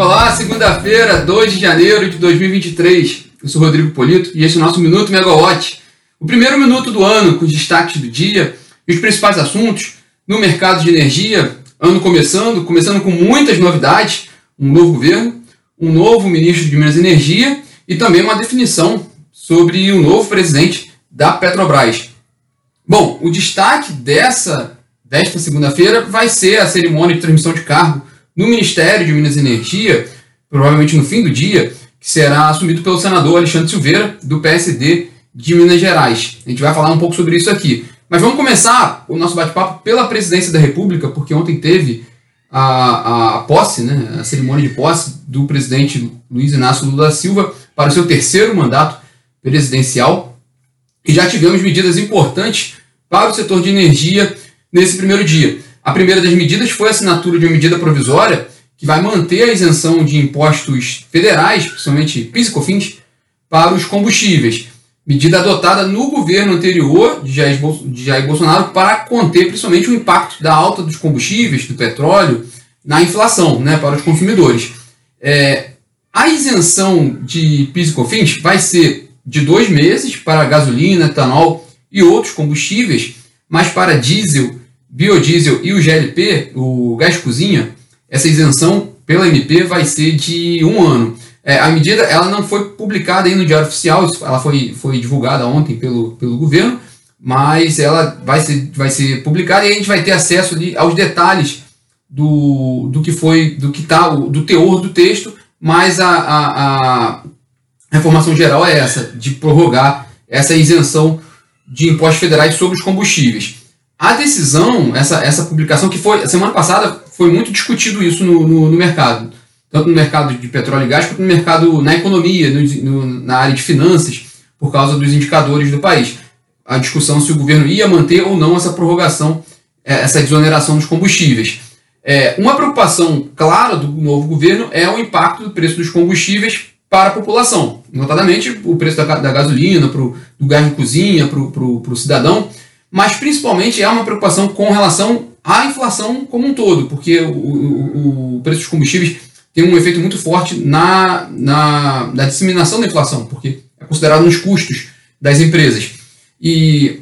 Olá, segunda-feira, 2 de janeiro de 2023. Eu sou Rodrigo Polito e esse é o nosso Minuto Megawatt. O primeiro minuto do ano, com os destaques do dia e os principais assuntos no mercado de energia. Ano começando, começando com muitas novidades: um novo governo, um novo ministro de Minas e Energia e também uma definição sobre o novo presidente da Petrobras. Bom, o destaque dessa desta segunda-feira vai ser a cerimônia de transmissão de cargo no Ministério de Minas e Energia, provavelmente no fim do dia, que será assumido pelo senador Alexandre Silveira, do PSD de Minas Gerais. A gente vai falar um pouco sobre isso aqui. Mas vamos começar o nosso bate-papo pela presidência da República, porque ontem teve a, a posse, né, a cerimônia de posse do presidente Luiz Inácio Lula da Silva para o seu terceiro mandato presidencial. E já tivemos medidas importantes para o setor de energia nesse primeiro dia. A primeira das medidas foi a assinatura de uma medida provisória que vai manter a isenção de impostos federais, principalmente PIS e COFINS, para os combustíveis. Medida adotada no governo anterior de Jair, Bolsonaro para conter principalmente o impacto da alta dos combustíveis, do petróleo, na inflação né, para os consumidores. É, a isenção de PIS e COFINS vai ser de dois meses para gasolina, etanol e outros combustíveis, mas para diesel biodiesel e o GLP, o gás cozinha, essa isenção pela MP vai ser de um ano. É, a medida ela não foi publicada ainda no Diário Oficial, ela foi, foi divulgada ontem pelo, pelo governo, mas ela vai ser, vai ser publicada e a gente vai ter acesso ali aos detalhes do, do que foi, do que tá, do teor do texto, mas a, a, a reformação geral é essa, de prorrogar essa isenção de impostos federais sobre os combustíveis. A decisão, essa, essa publicação que foi, semana passada foi muito discutido isso no, no, no mercado, tanto no mercado de petróleo e gás, quanto no mercado, na economia, no, no, na área de finanças, por causa dos indicadores do país. A discussão se o governo ia manter ou não essa prorrogação, é, essa desoneração dos combustíveis. É, uma preocupação clara do novo governo é o impacto do preço dos combustíveis para a população, notadamente o preço da, da gasolina, pro, do gás de cozinha para o cidadão mas principalmente é uma preocupação com relação à inflação como um todo, porque o, o, o preço dos combustíveis tem um efeito muito forte na, na, na, disseminação da inflação, porque é considerado nos custos das empresas. E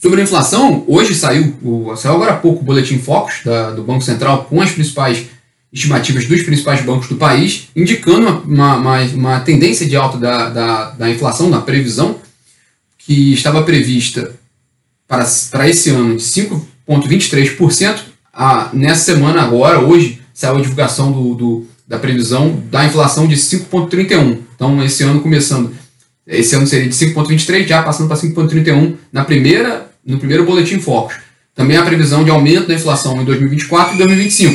sobre a inflação, hoje saiu, saiu agora há pouco o Boletim Focus da, do Banco Central com as principais estimativas dos principais bancos do país, indicando uma, uma, uma tendência de alta da, da, da inflação, da previsão, que estava prevista para, para esse ano de 5,23%. Ah, nessa semana agora, hoje, saiu a divulgação do, do da previsão da inflação de 5,31%. Então, esse ano começando, esse ano seria de 5,23%, já passando para 5,31% na primeira, no primeiro boletim Focus. Também a previsão de aumento da inflação em 2024 e 2025,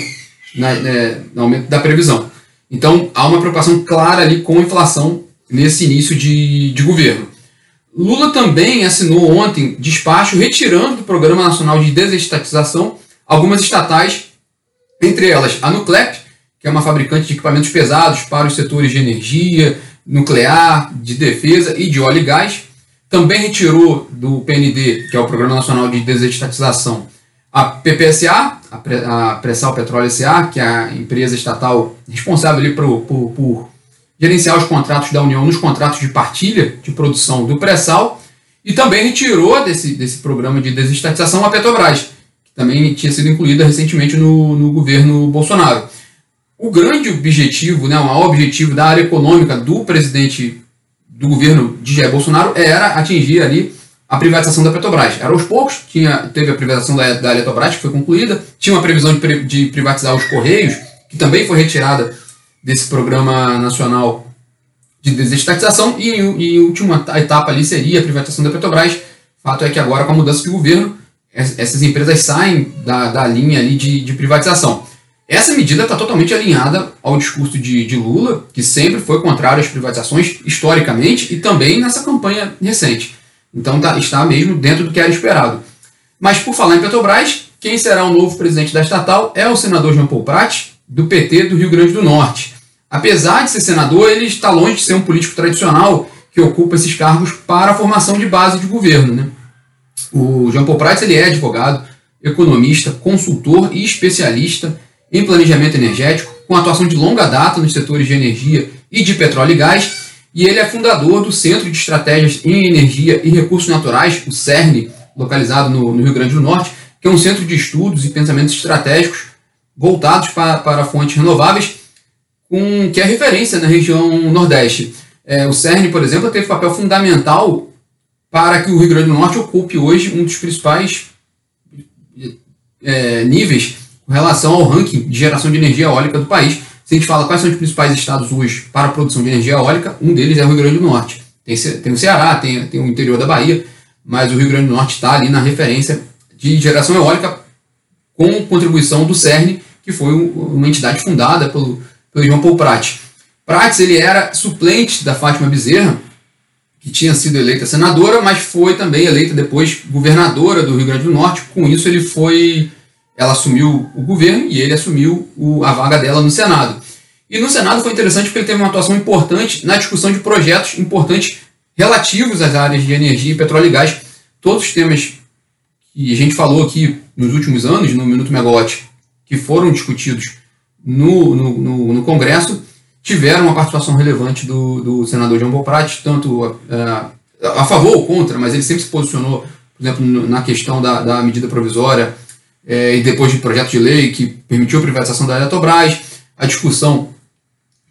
na, né, no aumento da previsão. Então, há uma preocupação clara ali com a inflação nesse início de, de governo. Lula também assinou ontem despacho retirando do Programa Nacional de Desestatização algumas estatais, entre elas a Nuclep, que é uma fabricante de equipamentos pesados para os setores de energia, nuclear, de defesa e de óleo e gás. Também retirou do PND, que é o Programa Nacional de Desestatização, a PPSA, a Pressal Petróleo SA, que é a empresa estatal responsável por, por, por gerenciar os contratos da União nos contratos de partilha de produção do pré-sal e também retirou desse, desse programa de desestatização a Petrobras, que também tinha sido incluída recentemente no, no governo Bolsonaro. O grande objetivo, né, o maior objetivo da área econômica do presidente do governo de Jair Bolsonaro era atingir ali a privatização da Petrobras. Era aos poucos, tinha, teve a privatização da, da Eletrobras, que foi concluída, tinha uma previsão de, de privatizar os Correios, que também foi retirada desse programa nacional de desestatização e, e última etapa ali seria a privatização da Petrobras. Fato é que agora com a mudança de governo essas empresas saem da, da linha ali de, de privatização. Essa medida está totalmente alinhada ao discurso de, de, Lula, que sempre foi contrário às privatizações historicamente e também nessa campanha recente. Então tá, está mesmo dentro do que era esperado. Mas por falar em Petrobras, quem será o novo presidente da estatal é o senador João Paul Prat, do PT do Rio Grande do Norte. Apesar de ser senador, ele está longe de ser um político tradicional que ocupa esses cargos para a formação de base de governo. Né? O Jean Paul Prats ele é advogado, economista, consultor e especialista em planejamento energético, com atuação de longa data nos setores de energia e de petróleo e gás, e ele é fundador do Centro de Estratégias em Energia e Recursos Naturais, o CERN, localizado no, no Rio Grande do Norte, que é um centro de estudos e pensamentos estratégicos voltados para, para fontes renováveis, com, que é referência na região Nordeste. É, o CERN, por exemplo, teve papel fundamental para que o Rio Grande do Norte ocupe hoje um dos principais é, níveis com relação ao ranking de geração de energia eólica do país. Se a gente fala quais são os principais estados hoje para a produção de energia eólica, um deles é o Rio Grande do Norte. Tem, tem o Ceará, tem, tem o interior da Bahia, mas o Rio Grande do Norte está ali na referência de geração eólica com contribuição do CERN, que foi uma entidade fundada pelo, pelo João Paul Prats. Prats ele era suplente da Fátima Bezerra, que tinha sido eleita senadora, mas foi também eleita depois governadora do Rio Grande do Norte. Com isso, ele foi, ela assumiu o governo e ele assumiu o, a vaga dela no Senado. E no Senado foi interessante porque ele teve uma atuação importante na discussão de projetos importantes relativos às áreas de energia, petróleo e gás. Todos os temas que a gente falou aqui nos últimos anos, no Minuto Megawatt, que foram discutidos no, no, no, no Congresso, tiveram uma participação relevante do, do senador João Boprat, tanto uh, a favor ou contra, mas ele sempre se posicionou, por exemplo, na questão da, da medida provisória é, e depois de projeto de lei que permitiu a privatização da Eletrobras, a discussão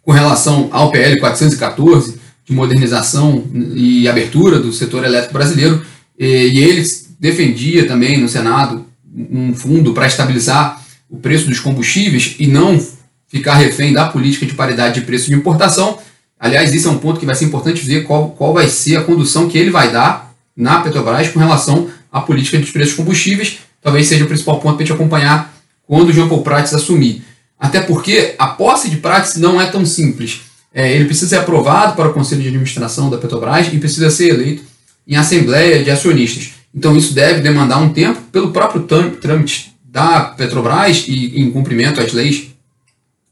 com relação ao PL 414, de modernização e abertura do setor elétrico brasileiro, e, e ele defendia também no Senado um fundo para estabilizar o preço dos combustíveis e não ficar refém da política de paridade de preço de importação. Aliás, isso é um ponto que vai ser importante ver qual, qual vai ser a condução que ele vai dar na Petrobras com relação à política de preços de combustíveis. Talvez seja o principal ponto para a gente acompanhar quando o Jean Paul Prats assumir. Até porque a posse de Prats não é tão simples. É, ele precisa ser aprovado para o Conselho de Administração da Petrobras e precisa ser eleito em Assembleia de Acionistas. Então isso deve demandar um tempo pelo próprio trâmite da Petrobras e em cumprimento às leis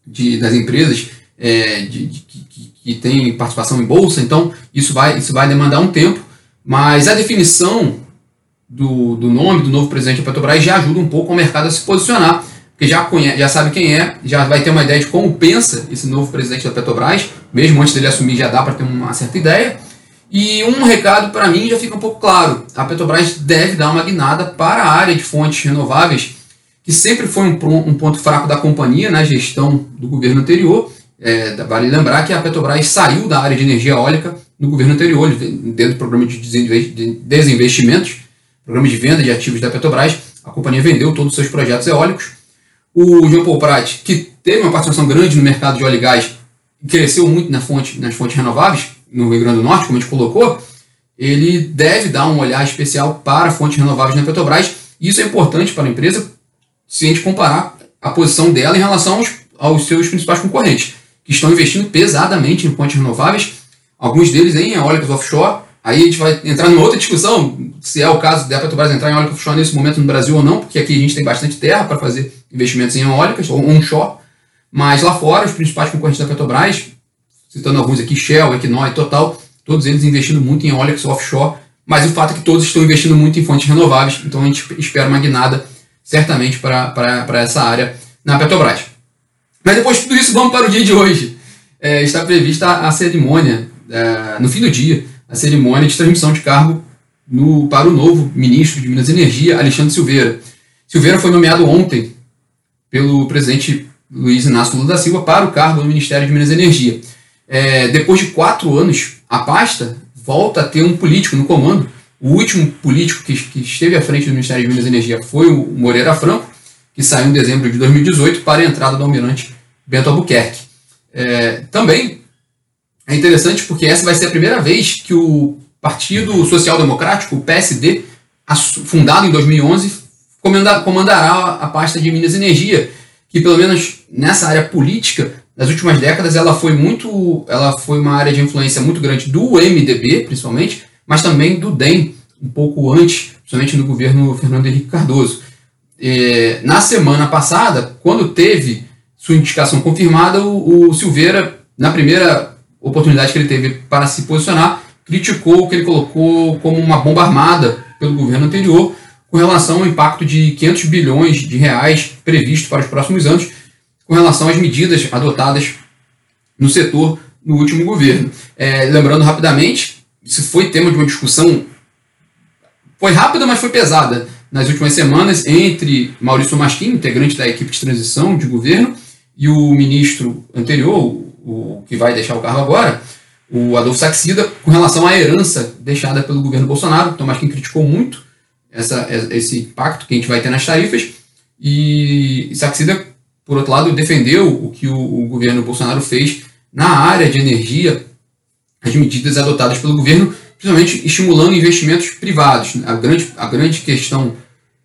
de, das empresas é, de, de, que, que têm participação em bolsa, então isso vai, isso vai demandar um tempo, mas a definição do, do nome do novo presidente da Petrobras já ajuda um pouco o mercado a se posicionar, porque já, conhece, já sabe quem é, já vai ter uma ideia de como pensa esse novo presidente da Petrobras, mesmo antes dele assumir já dá para ter uma certa ideia. E um recado para mim já fica um pouco claro: a Petrobras deve dar uma guinada para a área de fontes renováveis que sempre foi um, um ponto fraco da companhia na gestão do governo anterior. É, vale lembrar que a Petrobras saiu da área de energia eólica no governo anterior, dentro do programa de desinvestimentos, programa de venda de ativos da Petrobras, a companhia vendeu todos os seus projetos eólicos. O Jean Paul Prat, que teve uma participação grande no mercado de óleo e gás, cresceu muito na fonte, nas fontes renováveis, no Rio Grande do Norte, como a gente colocou, ele deve dar um olhar especial para fontes renováveis na Petrobras. Isso é importante para a empresa, se a gente comparar a posição dela em relação aos, aos seus principais concorrentes, que estão investindo pesadamente em fontes renováveis, alguns deles em eólicas offshore. Aí a gente vai entrar numa outra discussão, se é o caso da Petrobras entrar em eólica offshore nesse momento no Brasil ou não, porque aqui a gente tem bastante terra para fazer investimentos em eólicas, ou onshore, mas lá fora, os principais concorrentes da Petrobras, citando alguns aqui, Shell, Equinor e Total, todos eles investindo muito em eólicas offshore, mas o fato é que todos estão investindo muito em fontes renováveis, então a gente espera uma guinada certamente para essa área na Petrobras. Mas depois de tudo isso, vamos para o dia de hoje. É, está prevista a cerimônia, é, no fim do dia, a cerimônia de transmissão de cargo no, para o novo ministro de Minas e Energia, Alexandre Silveira. Silveira foi nomeado ontem pelo presidente Luiz Inácio Lula da Silva para o cargo no Ministério de Minas e Energia. É, depois de quatro anos, a pasta volta a ter um político no comando, o último político que, que esteve à frente do Ministério de Minas e Energia foi o Moreira Franco, que saiu em dezembro de 2018 para a entrada do almirante Bento Albuquerque. É, também é interessante porque essa vai ser a primeira vez que o Partido Social Democrático, o PSD, fundado em 2011, comandará a pasta de Minas e Energia, que pelo menos nessa área política, nas últimas décadas, ela foi muito, ela foi uma área de influência muito grande do MDB, principalmente, mas também do DEM, um pouco antes, principalmente no governo Fernando Henrique Cardoso. É, na semana passada, quando teve sua indicação confirmada, o, o, Silveira, na primeira oportunidade que ele teve para se posicionar, criticou o que ele colocou como uma bomba armada pelo governo anterior com relação ao impacto de 500 bilhões de reais previsto para os próximos anos, com relação às medidas adotadas no setor no último governo. É, lembrando rapidamente, isso foi tema de uma discussão, foi rápida, mas foi pesada nas últimas semanas entre Maurício Masquim, integrante da equipe de transição de governo, e o ministro anterior, o, que vai deixar o cargo agora, o Adolfo Saxida, com relação à herança deixada pelo governo Bolsonaro. Então, Masquim criticou muito essa, esse impacto que a gente vai ter nas tarifas, e Saxida, por outro lado, defendeu o que o, o governo Bolsonaro fez na área de energia, as medidas adotadas pelo governo, principalmente estimulando investimentos privados. A grande, a grande questão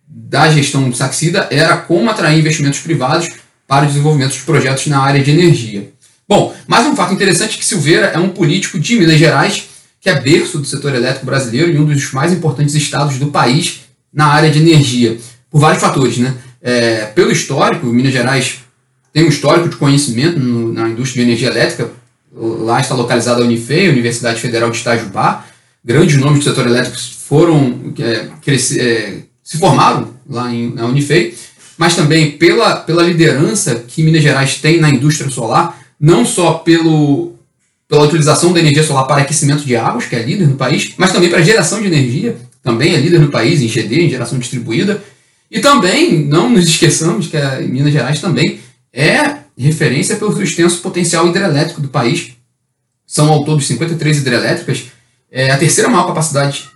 da gestão Saxida era como atrair investimentos privados para o desenvolvimento de projetos na área de energia. Bom, mais um fato interessante é que Silveira é um político de Minas Gerais, que é berço do setor elétrico brasileiro e um dos mais importantes estados do país na área de energia, por vários fatores. Né? É, pelo histórico, Minas Gerais tem um histórico de conhecimento no, na indústria de energia elétrica. Lá está localizada a Unifei, Universidade Federal de Itajubá. Grandes nomes do setor elétrico foram é, é, se formaram lá em, na Unifei, mas também pela, pela liderança que Minas Gerais tem na indústria solar, não só pelo, pela utilização da energia solar para aquecimento de águas, que é líder no país, mas também para geração de energia, também é líder no país em GD, em geração distribuída. E também, não nos esqueçamos que Minas Gerais também é referência pelo extenso potencial hidrelétrico do país. São ao todo 53 hidrelétricas, é a terceira maior capacidade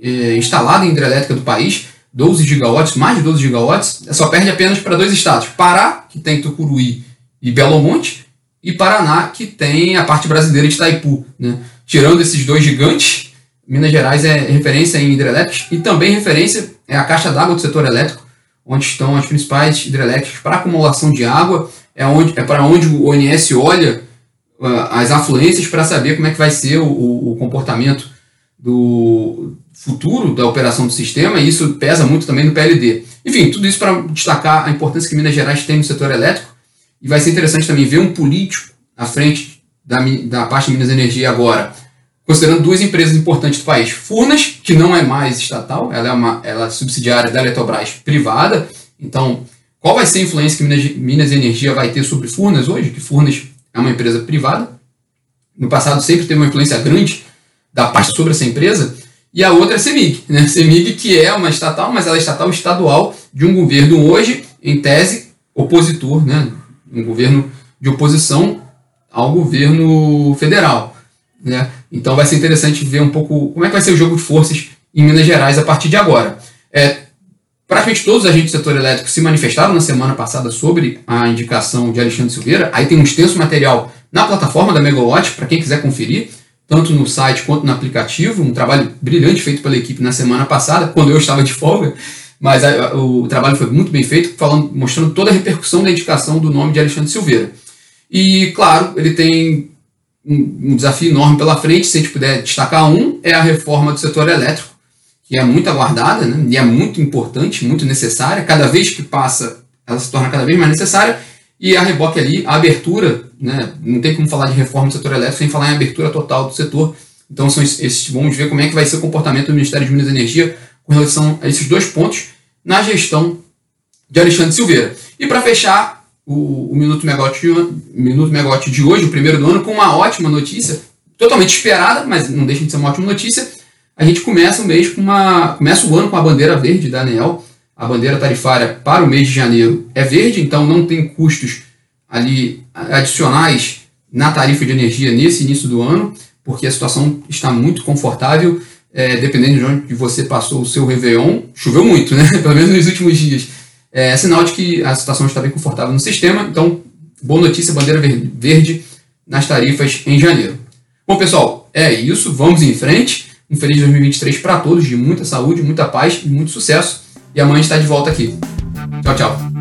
é, instalada em hidrelétrica do país, 12 gigawatts, mais de 12 gigawatts, só perde apenas para dois estados, Pará, que tem Tucuruí e Belo Monte, e Paraná, que tem a parte brasileira de Itaipu. Né? Tirando esses dois gigantes, Minas Gerais é referência em hidrelétricas e também referência é a caixa d'água do setor elétrico, onde estão as principais hidrelétricas para acumulação de água, é, onde, é para onde o ONS olha uh, as afluências para saber como é que vai ser o, o, comportamento do futuro da operação do sistema, e isso pesa muito também no PLD. Enfim, tudo isso para destacar a importância que Minas Gerais tem no setor elétrico, e vai ser interessante também ver um político à frente da, da parte de Minas Energia agora, considerando duas empresas importantes do país. Furnas, que não é mais estatal, ela é uma ela é subsidiária da Eletrobras privada. Então, qual vai ser a influência que Minas, Minas Energia vai ter sobre Furnas hoje? Que Furnas é uma empresa privada. No passado sempre teve uma influência grande da parte sobre essa empresa. E a outra é a CEMIG, né? CEMIG que é uma estatal, mas ela é estatal estadual de um governo hoje, em tese, opositor, né? Um governo de oposição ao governo federal. Né? Então vai ser interessante ver um pouco como é que vai ser o jogo de forças em Minas Gerais a partir de agora. É, praticamente todos os agentes do setor elétrico se manifestaram na semana passada sobre a indicação de Alexandre Silveira. Aí tem um extenso material na plataforma da Megawatt para quem quiser conferir, tanto no site quanto no aplicativo. Um trabalho brilhante feito pela equipe na semana passada, quando eu estava de folga. Mas a, o trabalho foi muito bem feito, falando, mostrando toda a repercussão da indicação do nome de Alexandre Silveira. E, claro, ele tem um, um desafio enorme pela frente. Se a gente puder destacar um, é a reforma do setor elétrico, que é muito aguardada né, e é muito importante, muito necessária. Cada vez que passa, ela se torna cada vez mais necessária. E a reboque ali, a abertura, né, não tem como falar de reforma do setor elétrico sem falar em abertura total do setor. Então são esses, vamos ver como é que vai ser o comportamento do Ministério de Minas e Energia com relação a esses dois pontos na gestão de Alexandre Silveira. E para fechar, o, o Minuto, Megawatt, Minuto Megawatt de hoje, o primeiro do ano, com uma ótima notícia, totalmente esperada, mas não deixa de ser uma ótima notícia. A gente começa o mês com uma. Começa o ano com a bandeira verde da ANEL. A bandeira tarifária para o mês de janeiro é verde, então não tem custos ali adicionais na tarifa de energia nesse início do ano, porque a situação está muito confortável, é, dependendo de onde você passou o seu Réveillon. Choveu muito, né? Pelo menos nos últimos dias é sinal de que a situação está bem confortável no sistema. Então, boa notícia, bandeira verde nas tarifas em janeiro. Bom, pessoal, é isso. Vamos em frente. Um feliz 2023 para todos, de muita saúde, muita paz e muito sucesso. E amanhã está de volta aqui. Tchau, tchau.